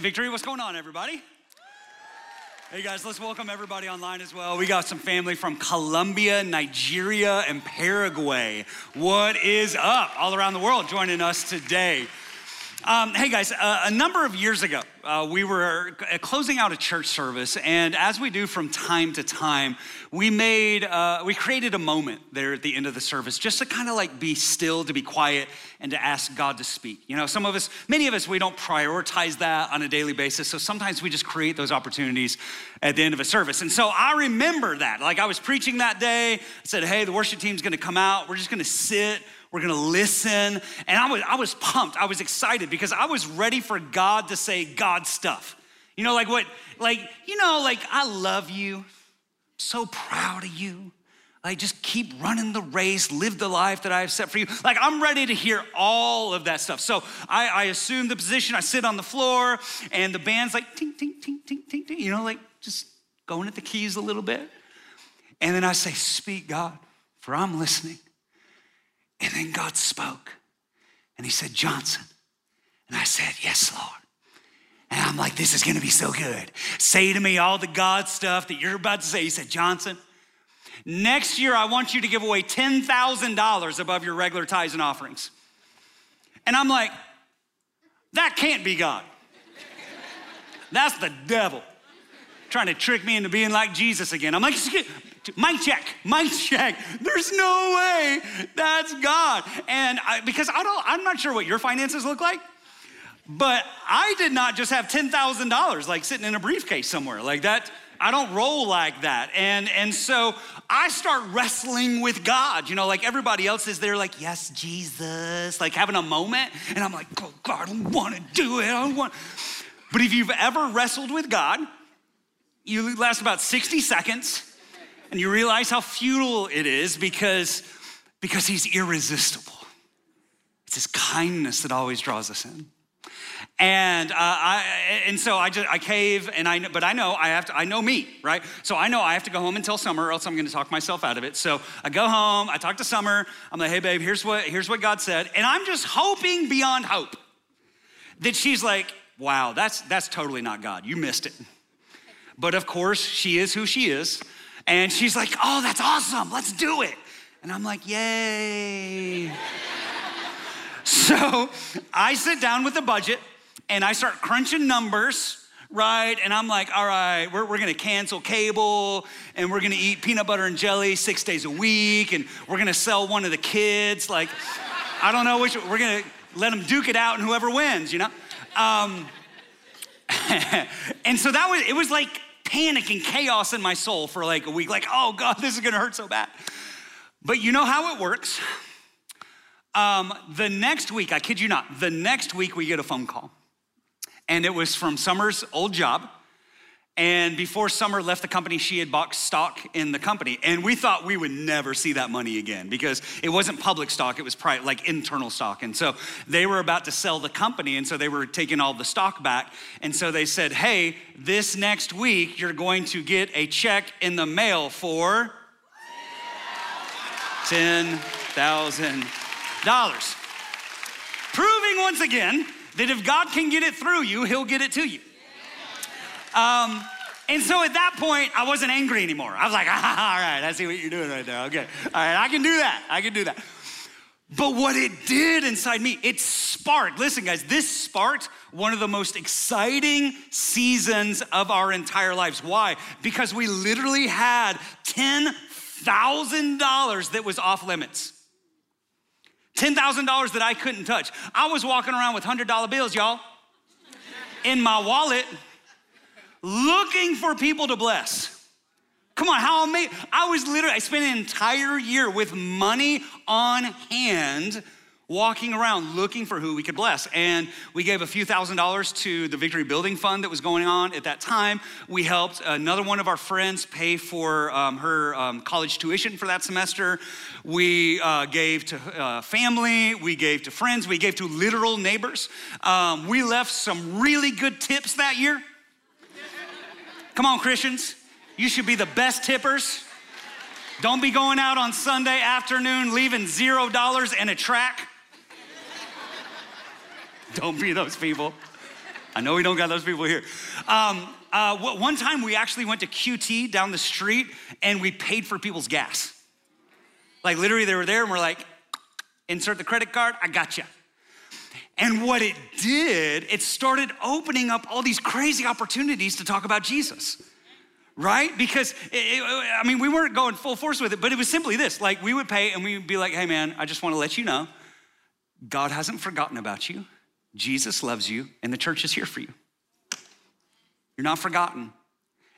Victory, what's going on, everybody? Hey guys, let's welcome everybody online as well. We got some family from Colombia, Nigeria, and Paraguay. What is up? All around the world joining us today. Um, hey guys, uh, a number of years ago, uh, we were closing out a church service, and as we do from time to time, we made, uh, we created a moment there at the end of the service just to kind of like be still, to be quiet, and to ask God to speak. You know, some of us, many of us, we don't prioritize that on a daily basis, so sometimes we just create those opportunities at the end of a service. And so I remember that. Like I was preaching that day, I said, hey, the worship team's gonna come out, we're just gonna sit we're gonna listen. And I was, I was pumped. I was excited because I was ready for God to say God stuff. You know, like what, like, you know, like, I love you, so proud of you. Like, just keep running the race, live the life that I have set for you. Like, I'm ready to hear all of that stuff. So I, I assume the position, I sit on the floor, and the band's like, ting, ting, ting, ting, ting, ting, you know, like just going at the keys a little bit. And then I say, Speak, God, for I'm listening. And then God spoke and he said, Johnson. And I said, Yes, Lord. And I'm like, This is gonna be so good. Say to me all the God stuff that you're about to say. He said, Johnson, next year I want you to give away $10,000 above your regular tithes and offerings. And I'm like, That can't be God. That's the devil trying to trick me into being like Jesus again. I'm like, mic check, mic check. There's no way that's God. And I, because I don't, I'm not sure what your finances look like, but I did not just have $10,000 like sitting in a briefcase somewhere like that. I don't roll like that. And, and so I start wrestling with God. You know, like everybody else is there, like, yes, Jesus, like having a moment. And I'm like, oh, God, I don't want to do it. I don't want. But if you've ever wrestled with God, you last about 60 seconds and you realize how futile it is because, because he's irresistible. It's his kindness that always draws us in. And uh, I, and so I just I cave, and I but I know I have to I know me right. So I know I have to go home until summer, or else I'm going to talk myself out of it. So I go home, I talk to Summer. I'm like, hey babe, here's what here's what God said, and I'm just hoping beyond hope that she's like, wow, that's that's totally not God. You missed it. But of course, she is who she is. And she's like, oh, that's awesome, let's do it. And I'm like, yay. so I sit down with the budget and I start crunching numbers right? And I'm like, all right, we're, we're gonna cancel cable and we're gonna eat peanut butter and jelly six days a week and we're gonna sell one of the kids. Like, I don't know which, we're gonna let them duke it out and whoever wins, you know? Um, and so that was, it was like panic and chaos in my soul for like a week, like, oh God, this is gonna hurt so bad. But you know how it works. Um, the next week, I kid you not, the next week we get a phone call. And it was from Summer's old job. And before Summer left the company, she had bought stock in the company. And we thought we would never see that money again because it wasn't public stock, it was private, like internal stock. And so they were about to sell the company. And so they were taking all the stock back. And so they said, hey, this next week, you're going to get a check in the mail for $10,000. Proving once again that if God can get it through you, He'll get it to you. Um, and so at that point, I wasn't angry anymore. I was like, ah, all right, I see what you're doing right there. Okay, all right, I can do that. I can do that. But what it did inside me, it sparked. Listen, guys, this sparked one of the most exciting seasons of our entire lives. Why? Because we literally had $10,000 that was off limits. $10,000 that I couldn't touch. I was walking around with $100 bills, y'all, in my wallet looking for people to bless. Come on, how amazing. I was literally, I spent an entire year with money on hand walking around looking for who we could bless. And we gave a few thousand dollars to the Victory Building Fund that was going on at that time. We helped another one of our friends pay for um, her um, college tuition for that semester. We uh, gave to uh, family, we gave to friends, we gave to literal neighbors. Um, we left some really good tips that year. Come on, Christians. You should be the best tippers. Don't be going out on Sunday afternoon leaving zero dollars in a tract. Don't be those people. I know we don't got those people here. Um, uh, one time we actually went to QT down the street and we paid for people's gas. Like literally, they were there and we're like, insert the credit card, I got you. And what it did, it started opening up all these crazy opportunities to talk about Jesus right? Because, it, it, I mean, we weren't going full force with it, but it was simply this like, we would pay and we'd be like, hey, man, I just want to let you know God hasn't forgotten about you. Jesus loves you, and the church is here for you. You're not forgotten.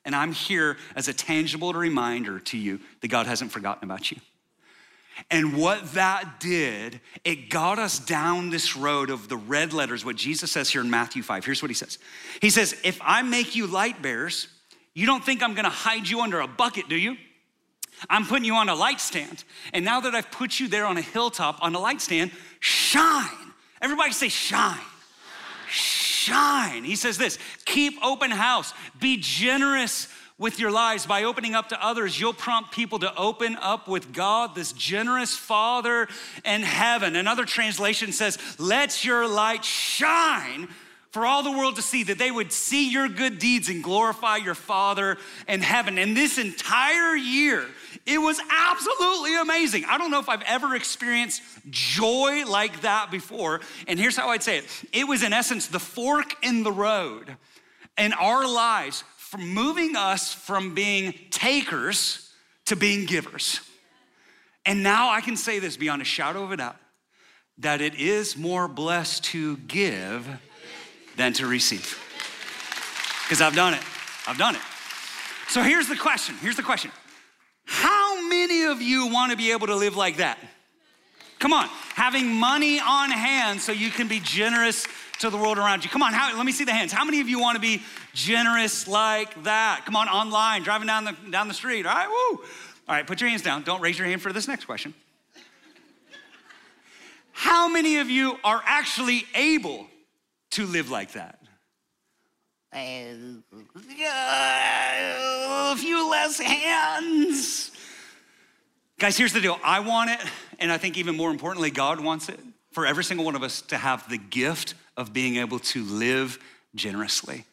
And I'm here as a tangible reminder to you that God hasn't forgotten about you. And what that did, it got us down this road of the red letters, what Jesus says here in Matthew 5. Here's what he says He says, If I make you light bearers, you don't think I'm gonna hide you under a bucket, do you? I'm putting you on a light stand. And now that I've put you there on a hilltop on a light stand, shine. Everybody say, shine. Shine. He says this keep open house, be generous with your lives by opening up to others. You'll prompt people to open up with God, this generous Father in heaven. Another translation says, let your light shine for all the world to see, that they would see your good deeds and glorify your Father in heaven. And this entire year, it was absolutely amazing. I don't know if I've ever experienced joy like that before. And here's how I'd say it it was, in essence, the fork in the road in our lives from moving us from being takers to being givers. And now I can say this beyond a shadow of a doubt that it is more blessed to give than to receive. Because I've done it. I've done it. So here's the question. Here's the question. How many of you want to be able to live like that? Come on, having money on hand so you can be generous to the world around you. Come on, how, let me see the hands. How many of you want to be generous like that? Come on, online, driving down the, down the street. All right, woo. All right, put your hands down. Don't raise your hand for this next question. How many of you are actually able to live like that? A few less hands. Guys, here's the deal. I want it, and I think even more importantly, God wants it for every single one of us to have the gift of being able to live generously.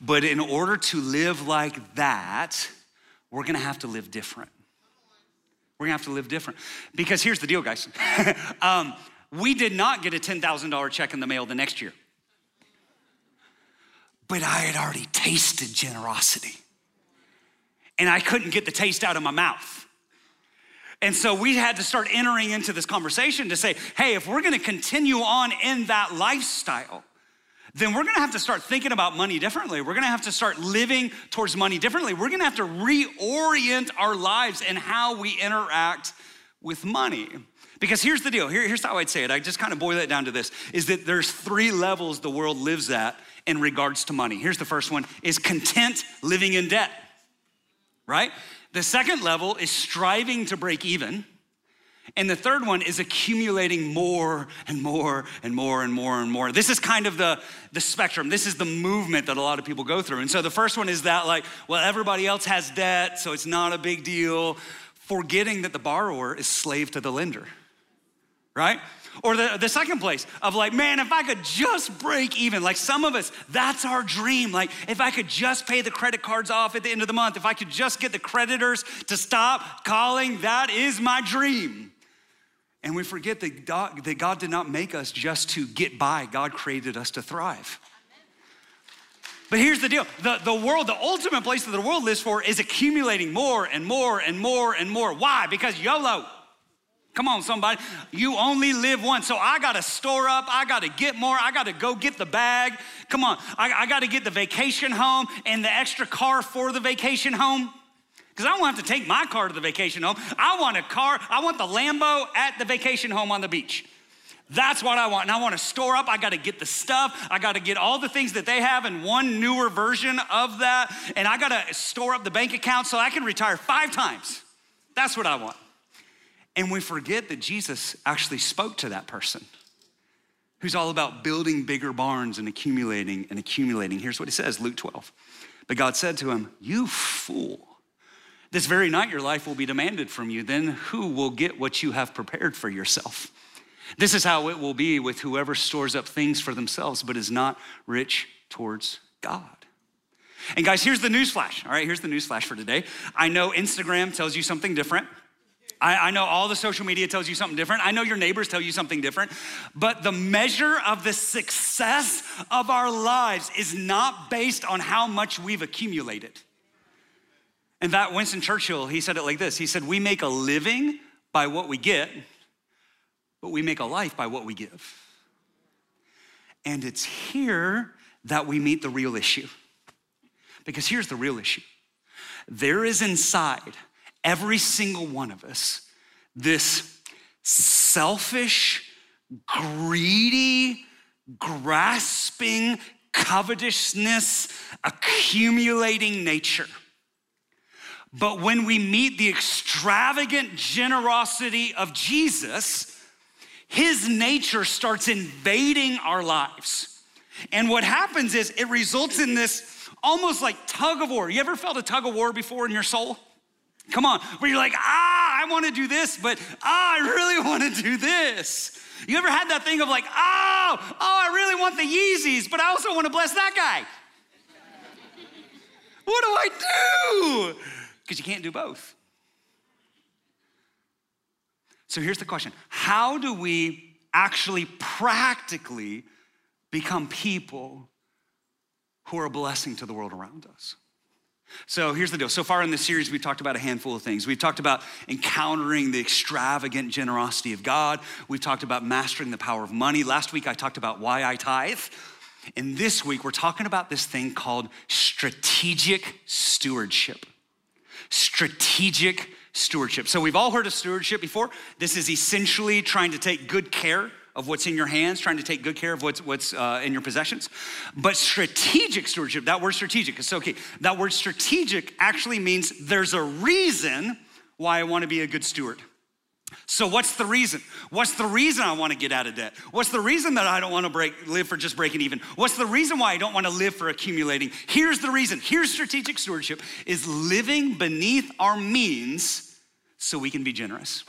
But in order to live like that, we're gonna have to live different. We're gonna have to live different. Because here's the deal, guys. um, we did not get a $10,000 check in the mail the next year. But I had already tasted generosity. And I couldn't get the taste out of my mouth. And so we had to start entering into this conversation to say, hey, if we're gonna continue on in that lifestyle, then we're gonna have to start thinking about money differently. We're gonna have to start living towards money differently. We're gonna have to reorient our lives and how we interact with money. Because here's the deal. Here, here's how I'd say it. I just kind of boil it down to this is that there's three levels the world lives at in regards to money. Here's the first one is content living in debt. Right? The second level is striving to break even. And the third one is accumulating more and more and more and more and more. This is kind of the, the spectrum. This is the movement that a lot of people go through. And so the first one is that, like, well, everybody else has debt, so it's not a big deal, forgetting that the borrower is slave to the lender right? Or the, the second place of like, man, if I could just break even, like some of us, that's our dream. Like, if I could just pay the credit cards off at the end of the month, if I could just get the creditors to stop calling, that is my dream. And we forget that God, that God did not make us just to get by, God created us to thrive. But here's the deal the, the world, the ultimate place that the world lives for is accumulating more and more and more and more. Why? Because YOLO. Come on, somebody. You only live once. So I got to store up. I got to get more. I got to go get the bag. Come on. I, I got to get the vacation home and the extra car for the vacation home. Because I don't have to take my car to the vacation home. I want a car. I want the Lambo at the vacation home on the beach. That's what I want. And I want to store up. I got to get the stuff. I got to get all the things that they have in one newer version of that. And I got to store up the bank account so I can retire five times. That's what I want. And we forget that Jesus actually spoke to that person who's all about building bigger barns and accumulating and accumulating. Here's what he says Luke 12. But God said to him, You fool. This very night your life will be demanded from you. Then who will get what you have prepared for yourself? This is how it will be with whoever stores up things for themselves but is not rich towards God. And guys, here's the news flash. All right, here's the news flash for today. I know Instagram tells you something different. I, I, know all the social media tells you something different. I know your neighbors tell you something different. But the measure of the success of our lives is not based on how much we've accumulated. And that Winston Churchill, he said it like this He said, We make a living by what we get, but we make a life by what we give. And it's here that we meet the real issue. Because here's the real issue there is inside every single one of us this selfish, greedy, grasping, covetousness, accumulating nature. But when we meet the extravagant generosity of Jesus, his nature starts invading our lives. And what happens is it results in this almost like tug of war. You ever felt a tug of war before in your soul? Come on, where you're like, ah, I wanna do this, but ah, I really wanna do this. You ever had that thing of like, oh, oh, I really want the Yeezys, but I also wanna bless that guy? what do I do? Because you can't do both. So here's the question How do we actually practically become people who are a blessing to the world around us? So here's the deal. So far in this series, we've talked about a handful of things. We've talked about encountering the extravagant generosity of God. We've talked about mastering the power of money. Last week, I talked about why I tithe. And this week, we're talking about this thing called strategic stewardship. Strategic stewardship. So we've all heard of stewardship before. This is essentially trying to take good care of what's in your hands, trying to take good care of what's, what's uh, in your possessions. But strategic stewardship, that word strategic is so key. That word strategic actually means there's a reason why I wanna be a good steward. So what's the reason? What's the reason I want to get out of debt? What's the reason that I don't want to break live for just breaking even? What's the reason why I don't want to live for accumulating? Here's the reason. Here's strategic stewardship is living beneath our means so we can be generous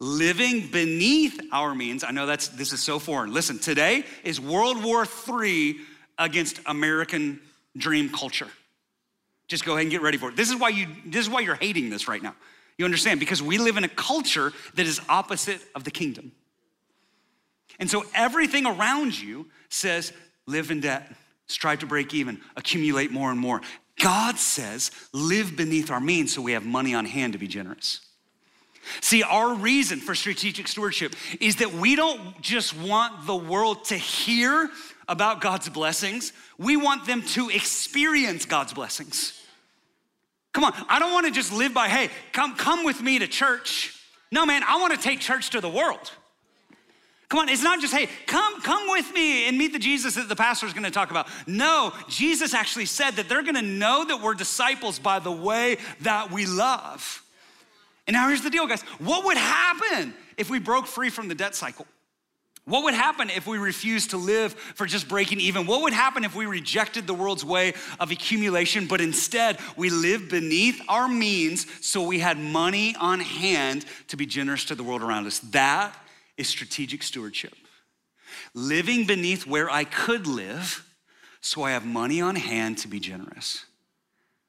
living beneath our means. I know that's this is so foreign. Listen, today is World War III against American dream culture. Just go ahead and get ready for it. This is why you this is why you're hating this right now. You understand? Because we live in a culture that is opposite of the kingdom. And so everything around you says live in debt, strive to break even, accumulate more and more. God says live beneath our means so we have money on hand to be generous. See, our reason for strategic stewardship is that we don't just want the world to hear about God's blessings, we want them to experience God's blessings. Come on, I don't want to just live by, hey, come, come with me to church. No, man, I want to take church to the world. Come on, it's not just, hey, come, come with me and meet the Jesus that the pastor is gonna talk about. No, Jesus actually said that they're gonna know that we're disciples by the way that we love. And now here's the deal, guys. What would happen if we broke free from the debt cycle? What would happen if we refused to live for just breaking even? What would happen if we rejected the world's way of accumulation, but instead we lived beneath our means so we had money on hand to be generous to the world around us? That is strategic stewardship. Living beneath where I could live so I have money on hand to be generous.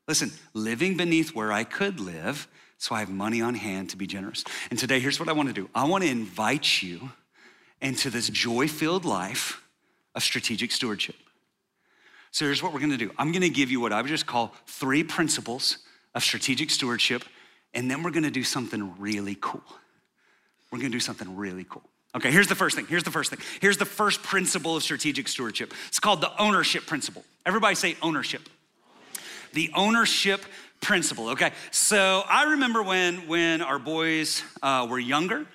Listen, living beneath where I could live so I have money on hand to be generous. And today, here's what I want to do I want to invite you into this joy filled life of strategic stewardship. So here's what we're gonna do I'm gonna give you what I would just call three principles of strategic stewardship, and then we're gonna do something really cool. We're gonna do something really cool. Okay, here's the first thing. Here's the first thing. Here's the first principle of strategic stewardship. It's called the ownership principle. Everybody say ownership. The ownership principle, okay? So I remember when, when our boys uh, were younger,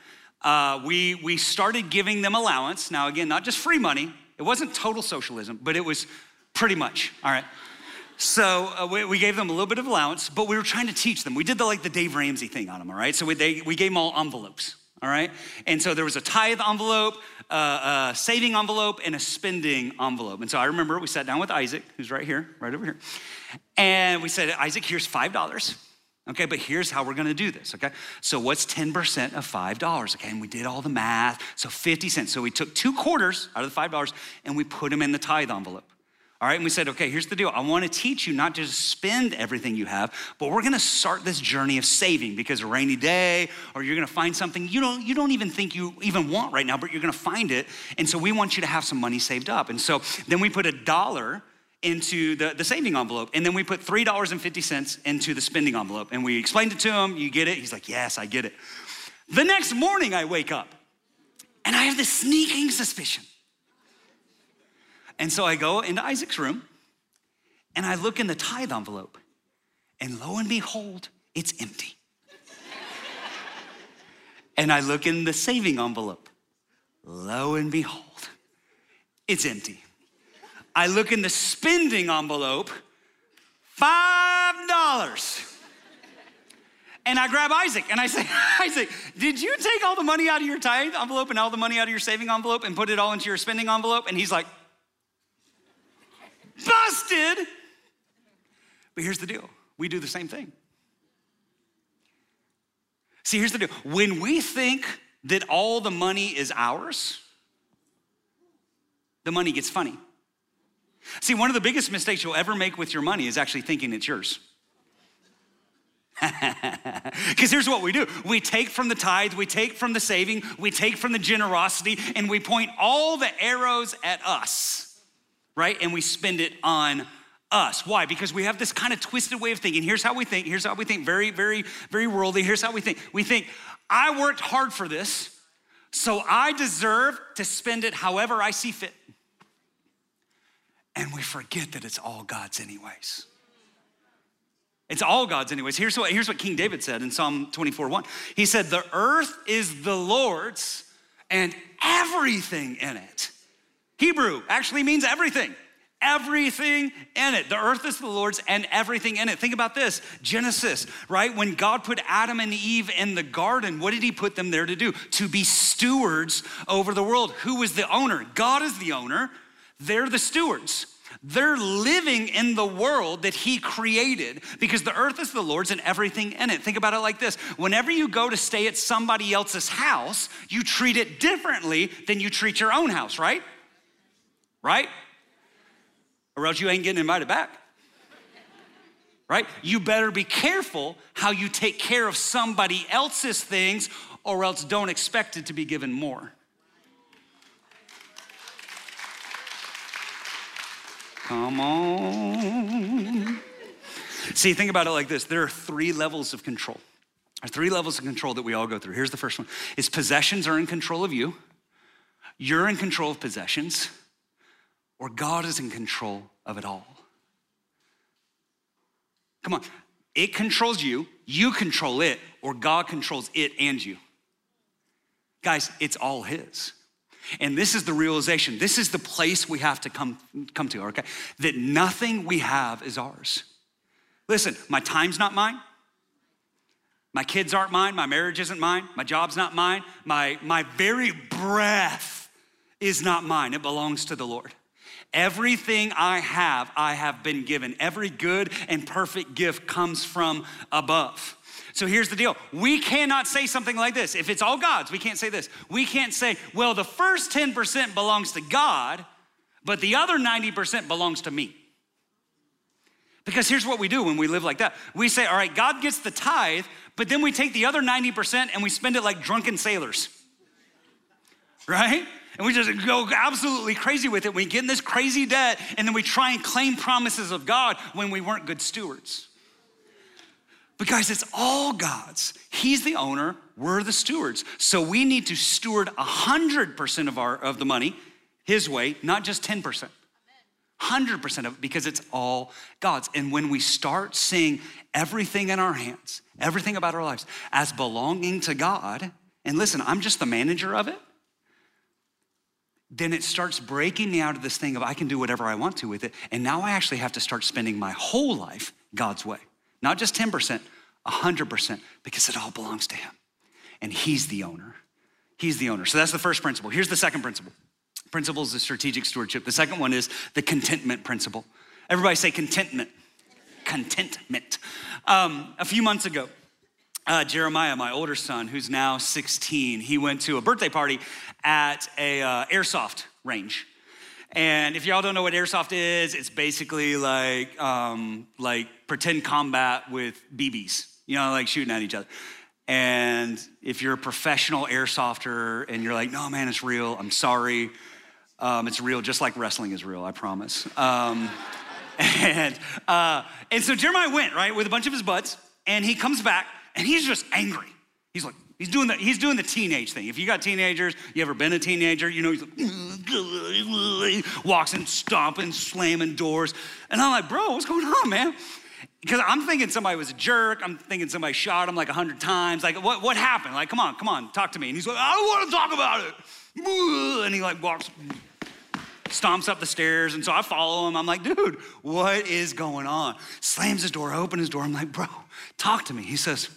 uh, we, we started giving them allowance. Now, again, not just free money, it wasn't total socialism, but it was pretty much, all right? So uh, we, we, gave them a little bit of allowance, but we were trying to teach them. We did the like the Dave Ramsey thing on them, all right? So we, they, we gave them all envelopes, all right? And so there was a tithe envelope, uh, a saving envelope, and a spending envelope. And so I remember we sat down with Isaac, who's right here, right over here. And we said, Isaac, here's $5. Okay, but here's how we're gonna do this, okay? So what's 10% of $5? Okay, and we did all the math. So 50 cents. So we took two quarters out of the $5 and we put them in the tithe envelope. All right, and we said, okay, here's the deal. I want to teach you not just spend everything you have, but we're going to start this journey of saving because a rainy day, or you're going to find something you don't you don't even think you even want right now, but you're going to find it. And so we want you to have some money saved up. And so then we put a dollar into the, the saving envelope. And then we put $3.50 into the spending envelope. And we explained it to him. You get it? He's like, Yes, I get it. The next morning, I wake up and I have this sneaking suspicion and so I go into Isaac's room and I look in the tithe envelope, and lo and behold, it's empty. and I look in the saving envelope, lo and behold, it's empty. I look in the spending envelope, $5. And I grab Isaac and I say, Isaac, did you take all the money out of your tithe envelope and all the money out of your saving envelope and put it all into your spending envelope? And he's like, busted. But here's the deal we do the same thing. See, here's the deal when we think that all the money is ours, the money gets funny. See, one of the biggest mistakes you'll ever make with your money is actually thinking it's yours. Because here's what we do we take from the tithe, we take from the saving, we take from the generosity, and we point all the arrows at us right? And we spend it on us. Why? Because we have this kind of twisted way of thinking. Here's how we think. Here's how we think. Very, very, very worldly. Here's how we think. We think, I worked hard for this, so I deserve to spend it however I see fit. And we forget that it's all God's, anyways. It's all God's, anyways. Here's what, here's what King David said in Psalm 24 1. He said, The earth is the Lord's and everything in it Hebrew actually means everything. Everything in it. The earth is the Lord's and everything in it. Think about this Genesis, right? When God put Adam and Eve in the garden, what did He put them there to do? To be stewards over the world. Who was the owner? God is the owner. They're the stewards. They're living in the world that He created because the earth is the Lord's and everything in it. Think about it like this whenever you go to stay at somebody else's house, you treat it differently than you treat your own house, right? Right? Or else you ain't getting invited back. Right? You better be careful how you take care of somebody else's things, or else don't expect it to be given more. Come on. See, think about it like this there are three levels of control. There are three levels of control that we all go through. Here's the first one is possessions are in control of you. You're in control of possessions or God is in control of it all. Come on, it controls you, you control it, or God controls it and you. Guys, it's all His. And this is the realization, this is the place we have to come, come to, okay? That nothing we have is ours. Listen, my time's not mine. My kids aren't mine. My marriage isn't mine. My job's not mine. My, my very breath is not mine. It belongs to the Lord. Everything I have, I have been given. Every good and perfect gift comes from above. So here's the deal. We cannot say something like this. If it's all God's, we can't say this. We can't say, well, the first 10% belongs to God, but the other 90% belongs to me. Because here's what we do when we live like that we say, all right, God gets the tithe, but then we take the other 90% and we spend it like drunken sailors, right? And we just go absolutely crazy with it. We get in this crazy debt, and then we try and claim promises of God when we weren't good stewards. But guys, it's all God's. He's the owner, we're the stewards. So we need to steward 100% of, our, of the money His way, not just 10%. 100% of it because it's all God's. And when we start seeing everything in our hands, everything about our lives as belonging to God, and listen, I'm just the manager of it, then it starts breaking me out of this thing of I can do whatever I want to with it. And now I actually have to start spending my whole life God's way. Not just 10%, 100%, because it all belongs to Him. And He's the owner. He's the owner. So that's the first principle. Here's the second principle principle is the strategic stewardship. The second one is the contentment principle. Everybody say contentment. contentment. Um, a few months ago, uh, Jeremiah, my older son, who's now 16, he went to a birthday party at a uh, airsoft range. And if y'all don't know what airsoft is, it's basically like um, like pretend combat with BBs. You know, like shooting at each other. And if you're a professional airsofter and you're like, no, man, it's real, I'm sorry. Um, it's real, just like wrestling is real, I promise. Um, and, uh, and so Jeremiah went, right, with a bunch of his buds, and he comes back and he's just angry. He's like, he's doing the, he's doing the teenage thing. If you got teenagers, you ever been a teenager, you know, he's like, walks in stomping, slamming doors. And I'm like, bro, what's going on, man? Because I'm thinking somebody was a jerk. I'm thinking somebody shot him like a hundred times. Like, what, what happened? Like, come on, come on, talk to me. And he's like, I don't want to talk about it. And he like walks, stomps up the stairs. And so I follow him. I'm like, dude, what is going on? Slams his door, open his door. I'm like, bro, talk to me. He says,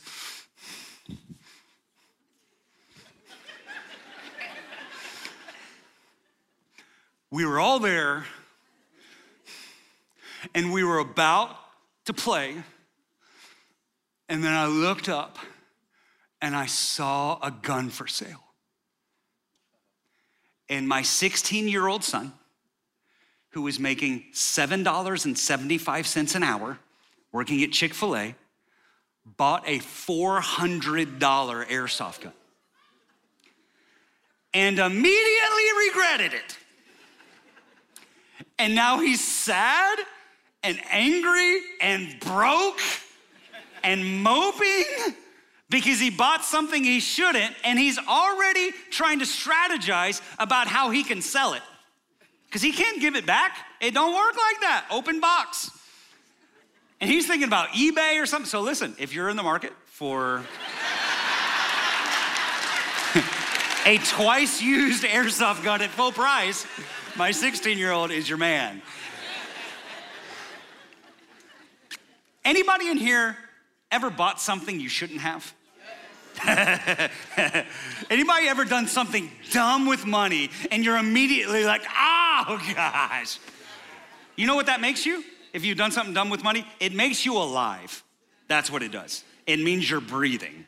we were all there and we were about to play. And then I looked up and I saw a gun for sale. And my 16 year old son, who was making $7.75 an hour working at Chick fil A, bought a $400 airsoft gun and immediately regretted it. And now he's sad and angry and broke and moping because he bought something he shouldn't and he's already trying to strategize about how he can sell it. Because he can't give it back. It don't work like that. Open box. And he's thinking about ebay or something. So listen if you're in the market for a twice used airsoft gun at full price my 16 year old is your man Anybody in here ever bought something you shouldn't have? Anybody ever done something dumb with money and you're immediately like, oh gosh? You know what that makes you? If you've done something dumb with money, it makes you alive. That's what it does. It means you're breathing.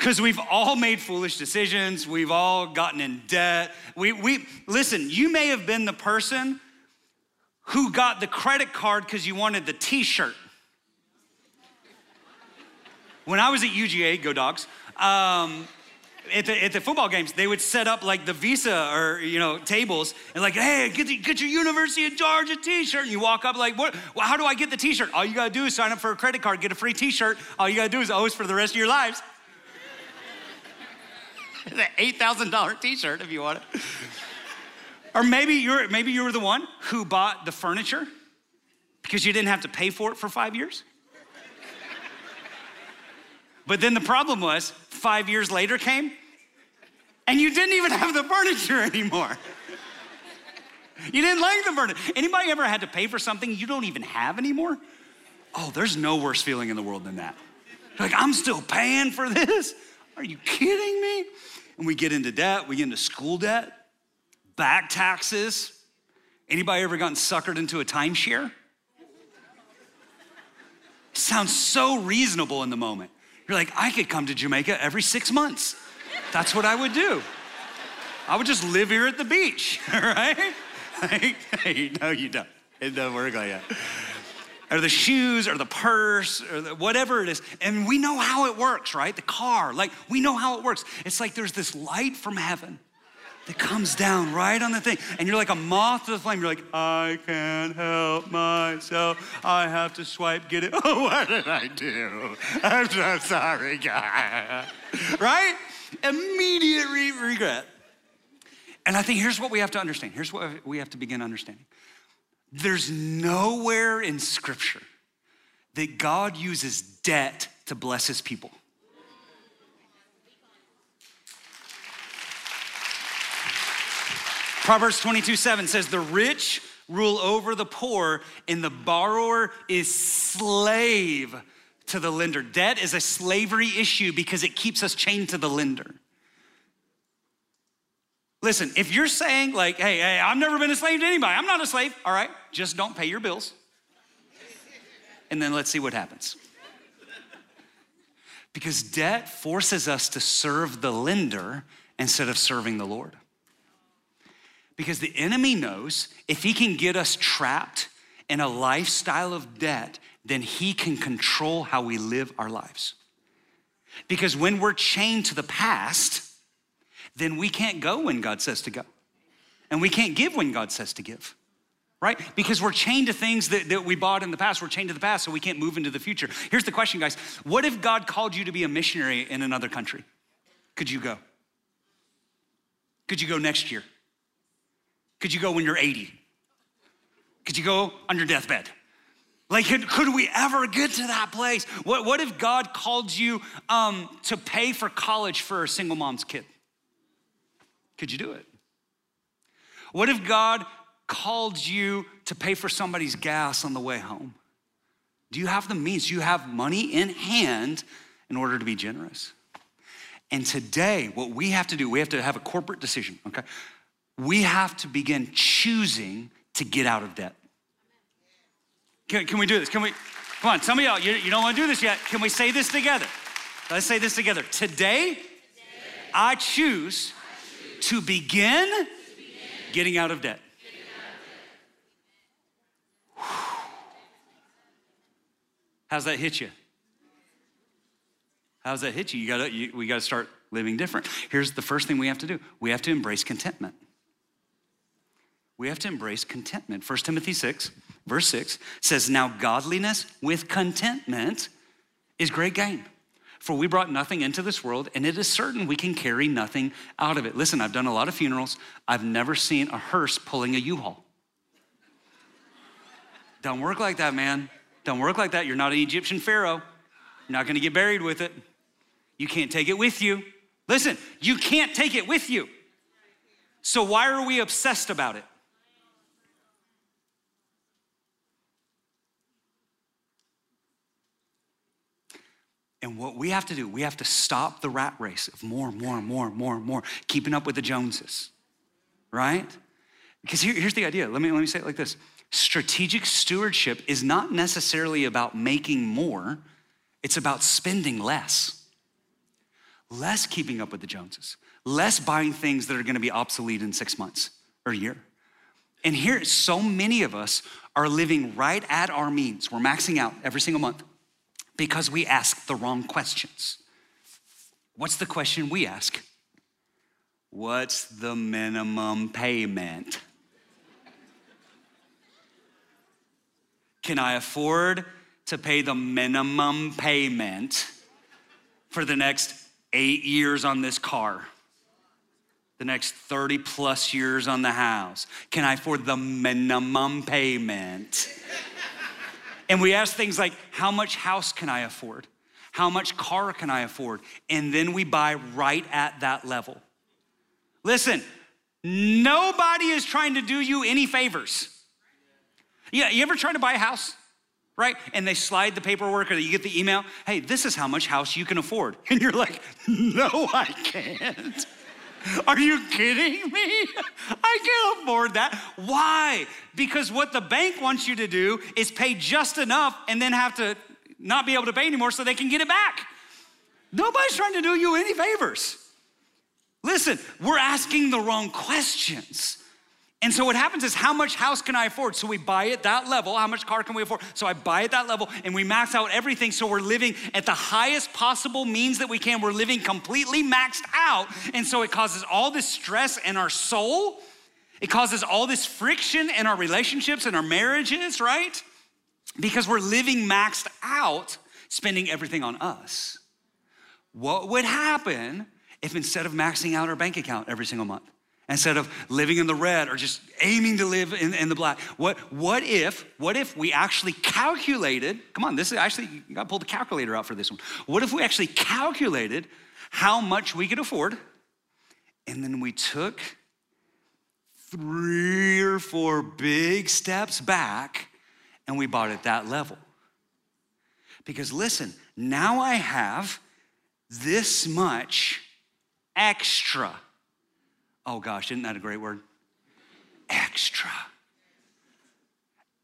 Because we've all made foolish decisions, we've all gotten in debt. We, we listen, you may have been the person who got the credit card because you wanted the t-shirt. When I was at UGA, go dogs, um, at, the, at the football games, they would set up like the Visa or, you know, tables and like, hey, get, the, get your University of Georgia t-shirt. And you walk up like, what, well, how do I get the t-shirt? All you gotta do is sign up for a credit card, get a free t-shirt. All you gotta do is owe us for the rest of your lives. the $8,000 t-shirt if you want it. or maybe you're, maybe you were the one who bought the furniture because you didn't have to pay for it for five years. But then the problem was, five years later came, and you didn't even have the furniture anymore. You didn't like the furniture. Anybody ever had to pay for something you don't even have anymore? Oh, there's no worse feeling in the world than that. like, I'm still paying for this? Are you kidding me? And we get into debt, we get into school debt, back taxes. Anybody ever gotten suckered into a timeshare? Sounds so reasonable in the moment. You're like, I could come to Jamaica every six months. That's what I would do. I would just live here at the beach, right? no, you don't. It doesn't work like that. Or the shoes, or the purse, or the, whatever it is. And we know how it works, right? The car, like, we know how it works. It's like there's this light from heaven that comes down right on the thing. And you're like a moth to the flame. You're like, I can't help myself. I have to swipe, get it. Oh, what did I do? I'm so sorry, God. right? Immediate re- regret. And I think here's what we have to understand. Here's what we have to begin understanding. There's nowhere in Scripture that God uses debt to bless his people. Proverbs 22 7 says, The rich rule over the poor, and the borrower is slave to the lender. Debt is a slavery issue because it keeps us chained to the lender. Listen, if you're saying, like, hey, hey, I've never been a slave to anybody, I'm not a slave, all right, just don't pay your bills. and then let's see what happens. Because debt forces us to serve the lender instead of serving the Lord. Because the enemy knows if he can get us trapped in a lifestyle of debt, then he can control how we live our lives. Because when we're chained to the past, then we can't go when God says to go. And we can't give when God says to give right? Because we're chained to things that, that we bought in the past. We're chained to the past, so we can't move into the future. Here's the question, guys What if God called you to be a missionary in another country? Could you go? Could you go next year? Could you go when you're 80? Could you go on your deathbed? Like, could, we ever get to that place? What, what if God called you um, to pay for college for a single mom's kid? Could you do it? What if God called you to pay for somebody's gas on the way home? Do you have the means? Do you have money in hand in order to be generous? And today, what we have to do, we have to have a corporate decision, okay? We have to begin choosing to get out of debt. Can, can we do this? Can we? Come on, some of y'all, you, you don't want to do this yet. Can we say this together? Let's say this together. Today, Today I, choose I choose to begin, to begin getting out of debt. How's that hit you? How's that hit you? You gotta, you, we gotta start living different. Here's the first thing we have to do we have to embrace contentment. We have to embrace contentment. 1 Timothy 6, verse 6 says, Now godliness with contentment is great gain. For we brought nothing into this world, and it is certain we can carry nothing out of it. Listen, I've done a lot of funerals. I've never seen a hearse pulling a U-Haul. Don't work like that, man. Don't work like that. You're not an Egyptian pharaoh. You're not gonna get buried with it. You can't take it with you. Listen, you can't take it with you. So why are we obsessed about it? And what we have to do, we have to stop the rat race of more, and more, and more, and more, and more, keeping up with the Joneses, right? Because here, here's the idea. Let me, let me say it like this strategic stewardship is not necessarily about making more, it's about spending less. Less keeping up with the Joneses, less buying things that are gonna be obsolete in six months or a year. And here, so many of us are living right at our means. We're maxing out every single month because we ask the wrong questions. What's the question we ask? What's the minimum payment? Can I afford to pay the minimum payment for the next eight years on this car? The next 30 plus years on the house? Can I afford the minimum payment? and we ask things like, how much house can I afford? How much car can I afford? And then we buy right at that level. Listen, nobody is trying to do you any favors. Yeah, you ever try to buy a house? Right? And they slide the paperwork or you get the email, hey, this is how much house you can afford. And you're like, no, I can't. Are you kidding me? I can't afford that. Why? Because what the bank wants you to do is pay just enough and then have to not be able to pay anymore so they can get it back. Nobody's trying to do you any favors. Listen, we're asking the wrong questions. And so what happens is, how much house can I afford? So we buy it that level. How much car can we afford? So I buy it that level and we max out everything. So we're living at the highest possible means that we can. We're living completely maxed out. And so it causes all this stress in our soul. It causes all this friction in our relationships and our marriages, right? Because we're living maxed out, spending everything on us. What would happen if instead of maxing out our bank account every single month, instead of living in the red or just aiming to live in, in, the black. What, what if, what if we actually calculated, come on, this is actually, you gotta pull the calculator out for this one. What if we actually calculated how much we could afford and then we took three or four big steps back and we bought at that level? Because listen, now I have this much extra Oh gosh, isn't that a great word? Extra.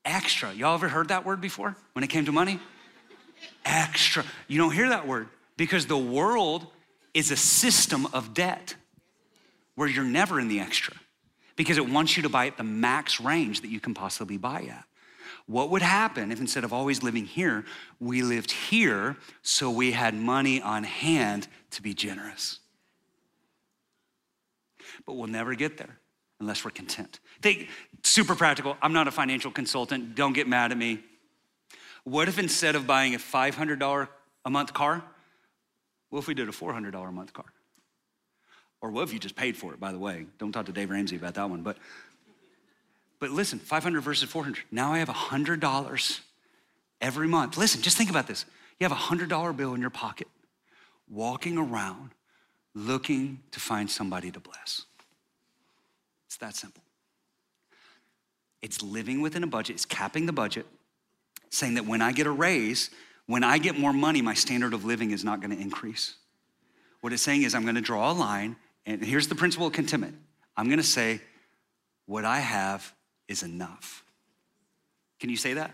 extra. Y'all ever heard that word before when it came to money? Extra. You don't hear that word because the world is a system of debt where you're never in the extra because it wants you to buy at the max range that you can possibly buy at. What would happen if instead of always living here, we lived here so we had money on hand to be generous? But we'll never get there unless we're content. Think super practical. I'm not a financial consultant. Don't get mad at me. What if instead of buying a $500 a month car, what if we did a $400 a month car? Or what if you just paid for it, by the way? Don't talk to Dave Ramsey about that one. But, but listen, 500 versus 400. Now I have $100 every month. Listen, just think about this. You have a $100 bill in your pocket, walking around looking to find somebody to bless. It's that simple. It's living within a budget, it's capping the budget, saying that when I get a raise, when I get more money, my standard of living is not gonna increase. What it's saying is, I'm gonna draw a line, and here's the principle of contentment I'm gonna say, what I have is enough. Can you say that?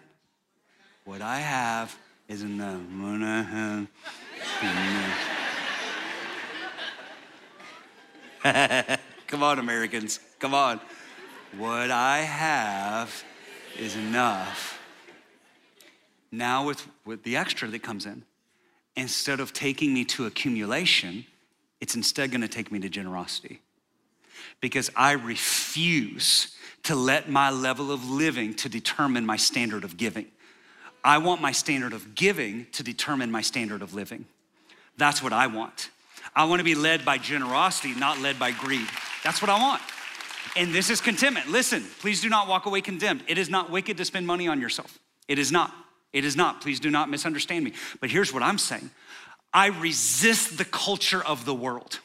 What I have is enough. What I have enough. Come on, Americans. Come on. What I have is enough. Now, with, with the extra that comes in, instead of taking me to accumulation, it's instead gonna take me to generosity. Because I refuse to let my level of living to determine my standard of giving. I want my standard of giving to determine my standard of living. That's what I want. I want to be led by generosity, not led by greed. That's what I want. And this is contentment. Listen, please do not walk away condemned. It is not wicked to spend money on yourself. It is not. It is not. Please do not misunderstand me. But here's what I'm saying I resist the culture of the world.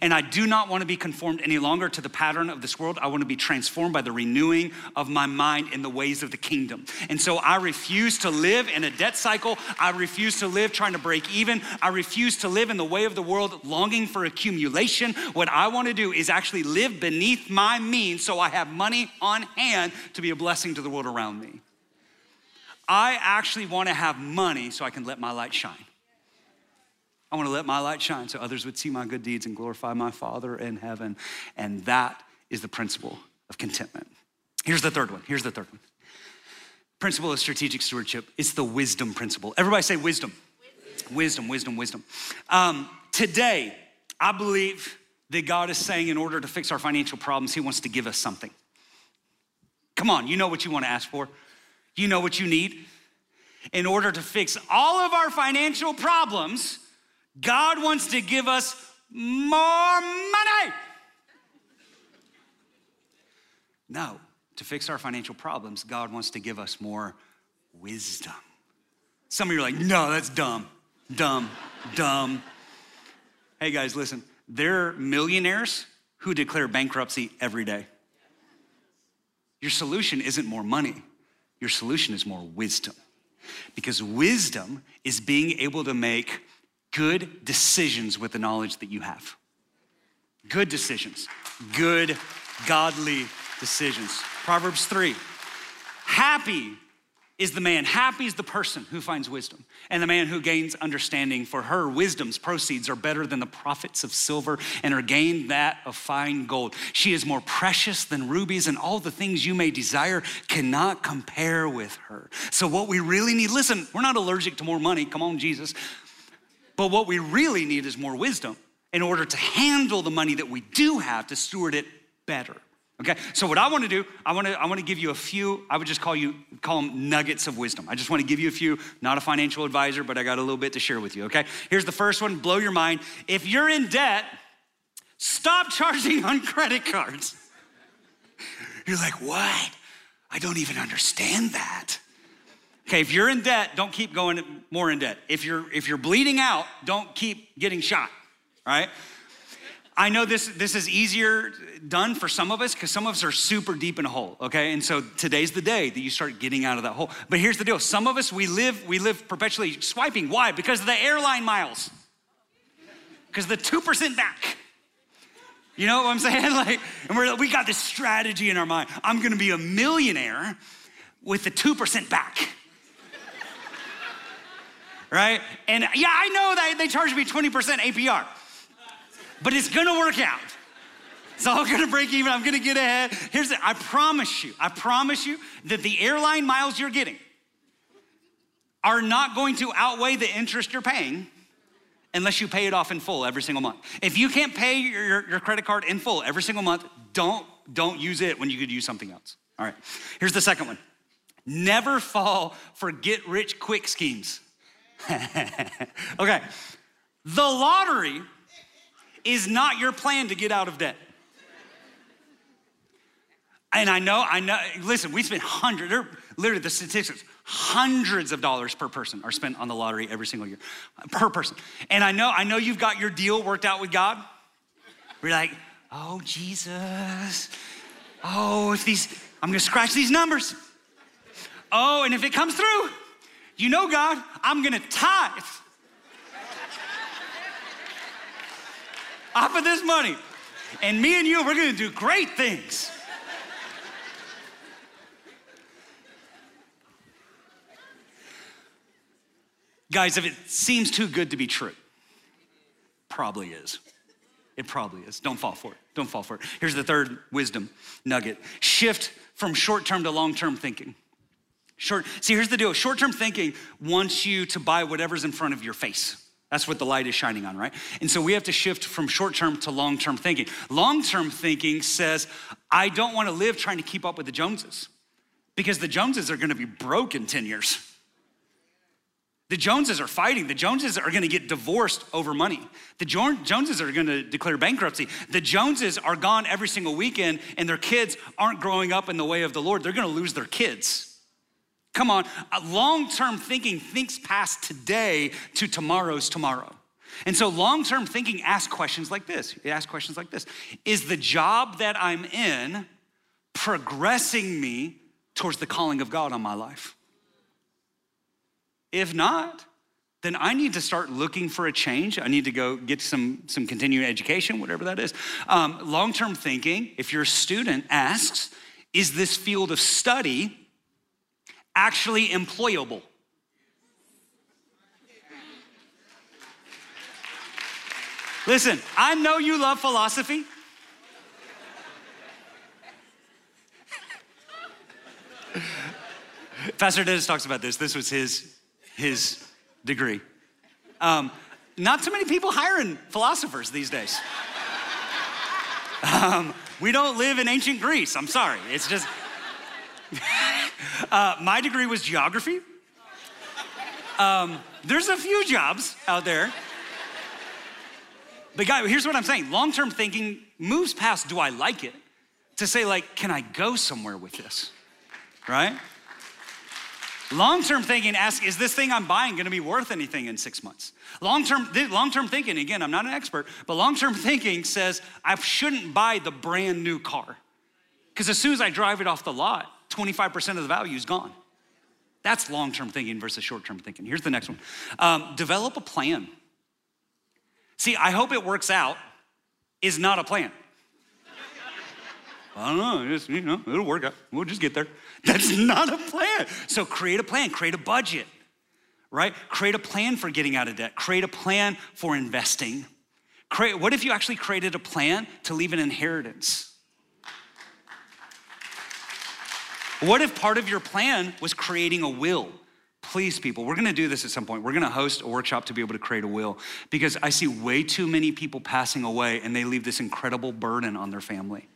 And I do not want to be conformed any longer to the pattern of this world. I want to be transformed by the renewing of my mind in the ways of the kingdom. And so I refuse to live in a debt cycle. I refuse to live trying to break even. I refuse to live in the way of the world, longing for accumulation. What I want to do is actually live beneath my means so I have money on hand to be a blessing to the world around me. I actually want to have money so I can let my light shine. I want to let my light shine so others would see my good deeds and glorify my Father in heaven. And that is the principle of contentment. Here's the third one. Here's the third one. Principle of strategic stewardship. It's the wisdom principle. Everybody say wisdom. Wisdom, wisdom, wisdom. Um, today, I believe that God is saying in order to fix our financial problems, He wants to give us something. Come on, you know what you want to ask for. You know what you need. In order to fix all of our financial problems, God wants to give us more money. No, to fix our financial problems, God wants to give us more wisdom. Some of you are like, no, that's dumb, dumb, dumb. Hey guys, listen, there are millionaires who declare bankruptcy every day. Your solution isn't more money, your solution is more wisdom. Because wisdom is being able to make good decisions with the knowledge that you have. Good decisions, good, godly decisions. Proverbs 3 Happy is the man, happy is the person who finds wisdom, and the man who gains understanding. For her wisdom's proceeds are better than the profits of silver, and her gain that of fine gold. She is more precious than rubies, and all the things you may desire cannot compare with her. So, what we really need listen, we're not allergic to more money. Come on, Jesus. But what we really need is more wisdom in order to handle the money that we do have to steward it better. Okay, so what I want to do, I want to, I want to give you a few. I would just call you call them nuggets of wisdom. I just want to give you a few. Not a financial advisor, but I got a little bit to share with you. Okay, here's the first one. Blow your mind. If you're in debt, stop charging on credit cards. You're like, what? I don't even understand that. Okay, if you're in debt, don't keep going more in debt. If you're if you're bleeding out, don't keep getting shot. Right? I know this this is easier done for some of us because some of us are super deep in a hole, okay? And so today's the day that you start getting out of that hole. But here's the deal. Some of us we live we live perpetually swiping. Why? Because of the airline miles. Because the 2% back. You know what I'm saying? Like, and we're, we got this strategy in our mind. I'm gonna be a millionaire with the 2% back. Right? And yeah, I know that they charge me 20% APR, but it's gonna work out. It's all gonna break even. I'm gonna get ahead. Here's the, I promise you, I promise you that the airline miles you're getting are not going to outweigh the interest you're paying unless you pay it off in full every single month. If you can't pay your, your credit card in full every single month, don't, don't use it when you could use something else. All right, here's the second one. Never fall for get rich quick schemes. okay, the lottery is not your plan to get out of debt. And I know, I know, listen, we spend hundreds, literally the statistics, hundreds of dollars per person are spent on the lottery every single year, per person. And I know, I know you've got your deal worked out with God. We're like, oh, Jesus. Oh, if these, I'm gonna scratch these numbers. Oh, and if it comes through, you know, God, I'm gonna tithe off of this money. And me and you, we're gonna do great things. Guys, if it seems too good to be true, probably is. It probably is. Don't fall for it. Don't fall for it. Here's the third wisdom nugget shift from short term to long term thinking. Short, see, here's the deal short term thinking wants you to buy whatever's in front of your face. That's what the light is shining on, right? And so we have to shift from short term to long term thinking. Long term thinking says, I don't want to live trying to keep up with the Joneses because the Joneses are going to be broke in 10 years. The Joneses are fighting. The Joneses are going to get divorced over money. The Joneses are going to declare bankruptcy. The Joneses are gone every single weekend, and their kids aren't growing up in the way of the Lord. They're going to lose their kids. Come on, long term thinking thinks past today to tomorrow's tomorrow. And so long term thinking asks questions like this. It asks questions like this Is the job that I'm in progressing me towards the calling of God on my life? If not, then I need to start looking for a change. I need to go get some, some continuing education, whatever that is. Um, Long term thinking, if your student asks, is this field of study actually employable? Listen, I know you love philosophy. Pastor Dennis talks about this. This was his his degree. Um, not too many people hiring philosophers these days. Um, we don't live in ancient Greece. I'm sorry. It's just. uh, my degree was geography. Um, there's a few jobs out there. But, here's what I'm saying long term thinking moves past do I like it to say, like, can I go somewhere with this? Right? Long term thinking asks, is this thing I'm buying gonna be worth anything in six months? Long term long term thinking, again, I'm not an expert, but long term thinking says I shouldn't buy the brand new car. Because as soon as I drive it off the lot, 25% of the value is gone. That's long term thinking versus short term thinking. Here's the next one um, develop a plan. See, I hope it works out is not a plan. I don't know, just, you know, it'll work out. We'll just get there. That's not a plan. So create a plan, create a budget, right? Create a plan for getting out of debt, create a plan for investing. Create, what if you actually created a plan to leave an inheritance? What if part of your plan was creating a will? Please, people, we're gonna do this at some point. We're gonna host a workshop to be able to create a will because I see way too many people passing away and they leave this incredible burden on their family.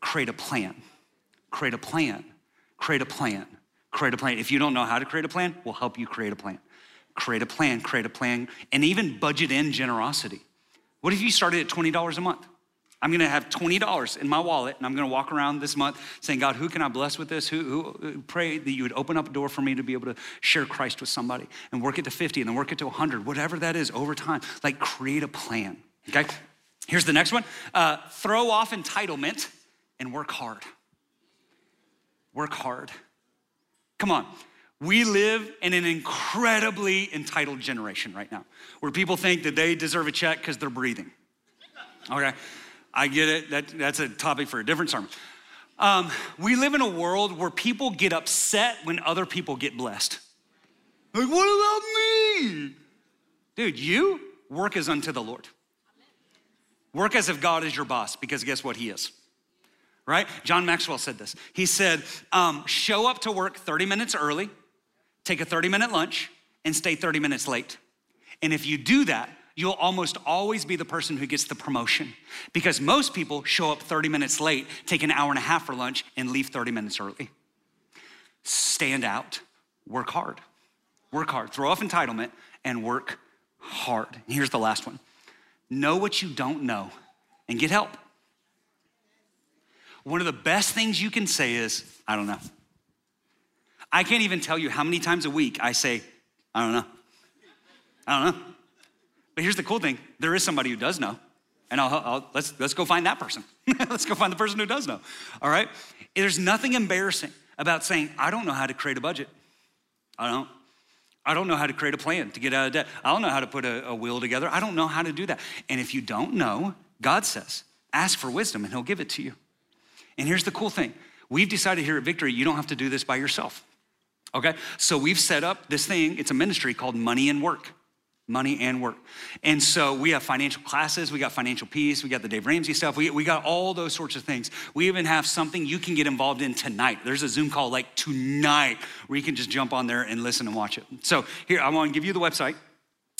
Create a plan. Create a plan create a plan. Create a plan. If you don't know how to create a plan, we'll help you create a plan. Create a plan, create a plan, and even budget in generosity. What if you started at $20 a month? I'm gonna have $20 in my wallet and I'm gonna walk around this month saying, God, who can I bless with this? Who, who, pray that you would open up a door for me to be able to share Christ with somebody and work it to 50 and then work it to 100, whatever that is over time. Like create a plan, okay? Here's the next one uh, throw off entitlement and work hard work hard. Come on. We live in an incredibly entitled generation right now where people think that they deserve a check because they're breathing. Okay, I get it. That, that's a topic for a different sermon. Um, we live in a world where people get upset when other people get blessed. Like, what about me? Dude, you work as unto the Lord. Work as if God is your boss, because guess what? He is. Right? John Maxwell said this. He said, um, show up to work 30 minutes early, take a 30 minute lunch, and stay 30 minutes late. And if you do that, you'll almost always be the person who gets the promotion because most people show up 30 minutes late, take an hour and a half for lunch, and leave 30 minutes early. Stand out, work hard. Work hard. Throw off entitlement and work hard. Here's the last one know what you don't know and get help. One of the best things you can say is, I don't know. I can't even tell you how many times a week I say, I don't know. I don't know. But here's the cool thing there is somebody who does know. And I'll, I'll, let's, let's go find that person. let's go find the person who does know. All right? There's nothing embarrassing about saying, I don't know how to create a budget. I don't. I don't know how to create a plan to get out of debt. I don't know how to put a, a will together. I don't know how to do that. And if you don't know, God says, ask for wisdom and He'll give it to you. And here's the cool thing we've decided here at Victory, you don't have to do this by yourself. Okay? So we've set up this thing, it's a ministry called Money and Work money and work. And so we have financial classes, we got financial peace, we got the Dave Ramsey stuff, we, we got all those sorts of things. We even have something you can get involved in tonight. There's a Zoom call like tonight where you can just jump on there and listen and watch it. So here, I want to give you the website.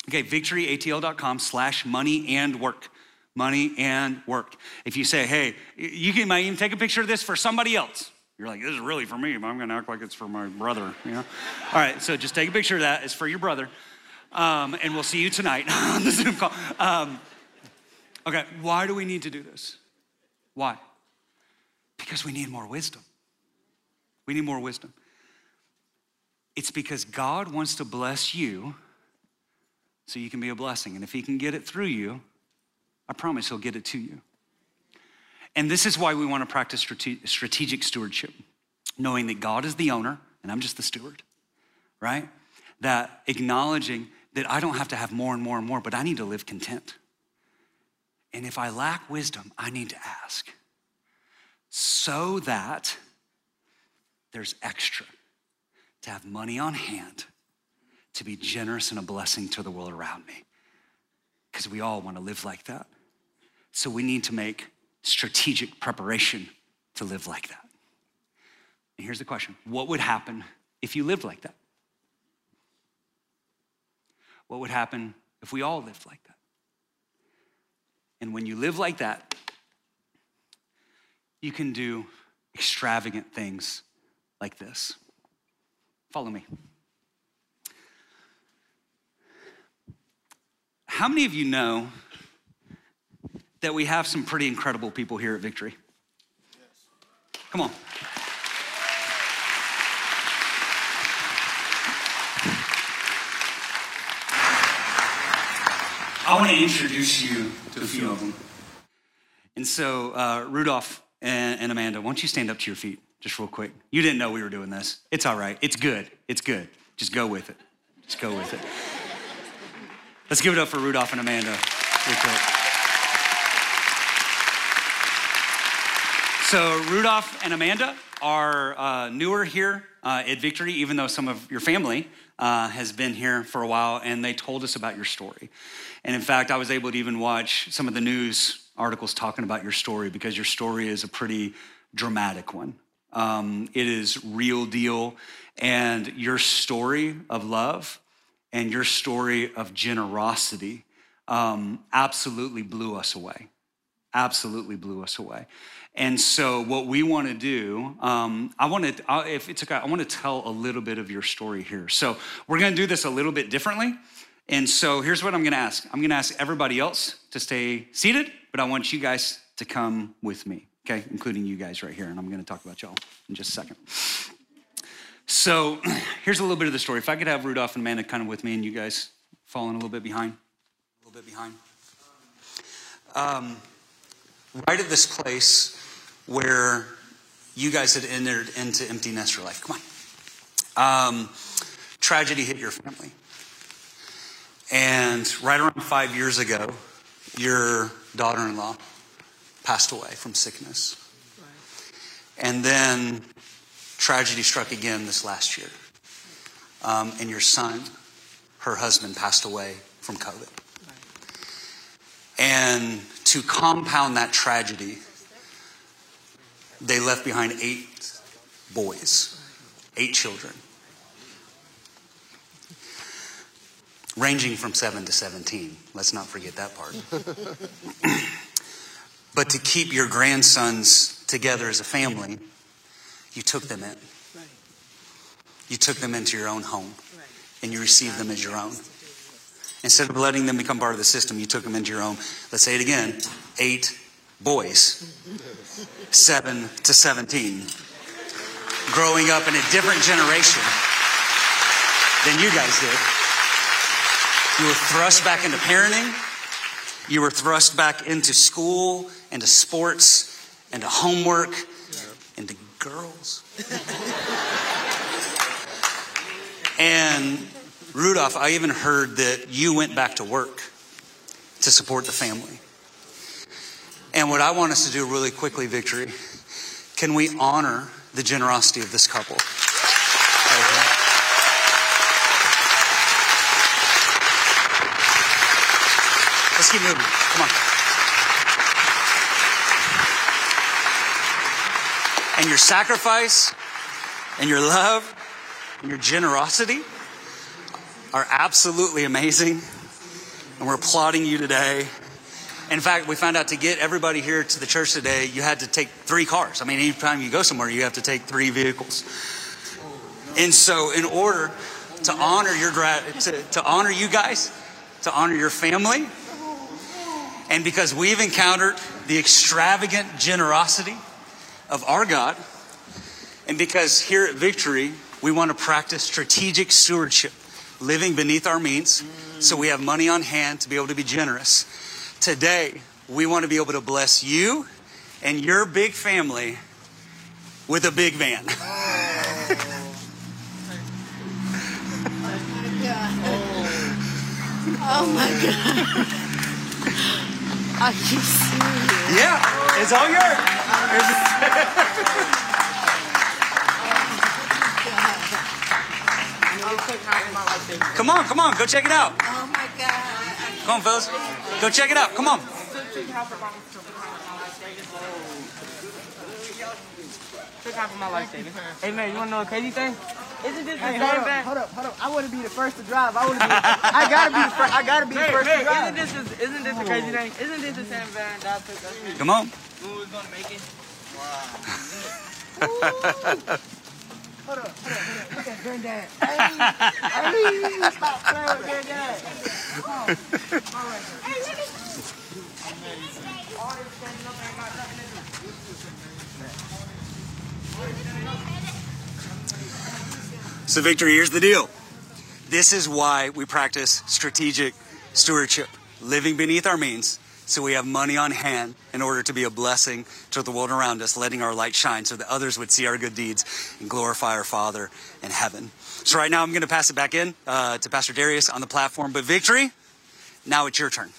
Okay, victoryatl.com slash money and work. Money and work. If you say, hey, you can might even take a picture of this for somebody else. You're like, this is really for me, but I'm gonna act like it's for my brother, you know? All right, so just take a picture of that. It's for your brother. Um, and we'll see you tonight on the Zoom call. Um, okay, why do we need to do this? Why? Because we need more wisdom. We need more wisdom. It's because God wants to bless you so you can be a blessing. And if He can get it through you, I promise He'll get it to you. And this is why we want to practice strategic stewardship, knowing that God is the owner and I'm just the steward, right? That acknowledging that I don't have to have more and more and more, but I need to live content. And if I lack wisdom, I need to ask so that there's extra to have money on hand to be generous and a blessing to the world around me. Because we all want to live like that. So we need to make strategic preparation to live like that. And here's the question What would happen if you lived like that? What would happen if we all lived like that? And when you live like that, you can do extravagant things like this. Follow me. How many of you know that we have some pretty incredible people here at Victory? Yes. Come on. I want to introduce you to a few of them. And so, uh, Rudolph and, and Amanda, why don't you stand up to your feet just real quick? You didn't know we were doing this. It's all right. It's good. It's good. Just go with it. Just go with it. Let's give it up for Rudolph and Amanda real quick. So, Rudolph and Amanda are uh, newer here uh, at Victory, even though some of your family uh, has been here for a while, and they told us about your story. And in fact, I was able to even watch some of the news articles talking about your story because your story is a pretty dramatic one. Um, it is real deal. And your story of love and your story of generosity um, absolutely blew us away. Absolutely blew us away. And so, what we want to do, um, I want to, if it's okay, I want to tell a little bit of your story here. So, we're going to do this a little bit differently. And so here's what I'm gonna ask I'm gonna ask everybody else to stay seated, but I want you guys to come with me, okay, including you guys right here. And I'm gonna talk about y'all in just a second. So here's a little bit of the story. If I could have Rudolph and Amanda kind of with me and you guys falling a little bit behind, a little bit behind. Um, right at this place where you guys had entered into empty nester life. Come on. Um, tragedy hit your family. And right around five years ago, your daughter in law passed away from sickness. And then tragedy struck again this last year. Um, and your son, her husband, passed away from COVID. And to compound that tragedy, they left behind eight boys, eight children, ranging from 7 to 17. Let's not forget that part. but to keep your grandsons together as a family, you took them in. You took them into your own home and you received them as your own. Instead of letting them become part of the system, you took them into your home. Let's say it again eight boys, seven to 17, growing up in a different generation than you guys did. You were thrust back into parenting. You were thrust back into school, into sports, into homework, into girls. and Rudolph, I even heard that you went back to work to support the family. And what I want us to do really quickly, Victory, can we honor the generosity of this couple? Let's keep moving. Come on. And your sacrifice and your love and your generosity are absolutely amazing. And we're applauding you today. In fact, we found out to get everybody here to the church today, you had to take three cars. I mean, anytime you go somewhere, you have to take three vehicles. And so, in order to honor your to, to honor you guys, to honor your family, and because we've encountered the extravagant generosity of our God, and because here at Victory, we want to practice strategic stewardship, living beneath our means, so we have money on hand to be able to be generous. Today, we want to be able to bless you and your big family with a big van. Oh my God. Are you serious? Yeah, it's all yours. Oh, Come on, come on, go check it out. Oh my God. Come on, fellas. Go check it out. Come on. Took half of my life savings. Hey man, you wanna know a crazy thing? Isn't this the Hey, same hold up, van? hold up, hold up. I want to be the first to drive. I want to be. I gotta be the first. I gotta be the first hey, to drive. isn't this is, isn't this a crazy thing? Isn't this the same van that took us Come on. when we was gonna make it? Hold up, hold up, hold up. Look at granddad. Hey, hey, stop playing with granddad. Come on. All right. This got nothing to do. So, Victory, here's the deal. This is why we practice strategic stewardship, living beneath our means, so we have money on hand in order to be a blessing to the world around us, letting our light shine so that others would see our good deeds and glorify our Father in heaven. So, right now, I'm going to pass it back in uh, to Pastor Darius on the platform. But, Victory, now it's your turn.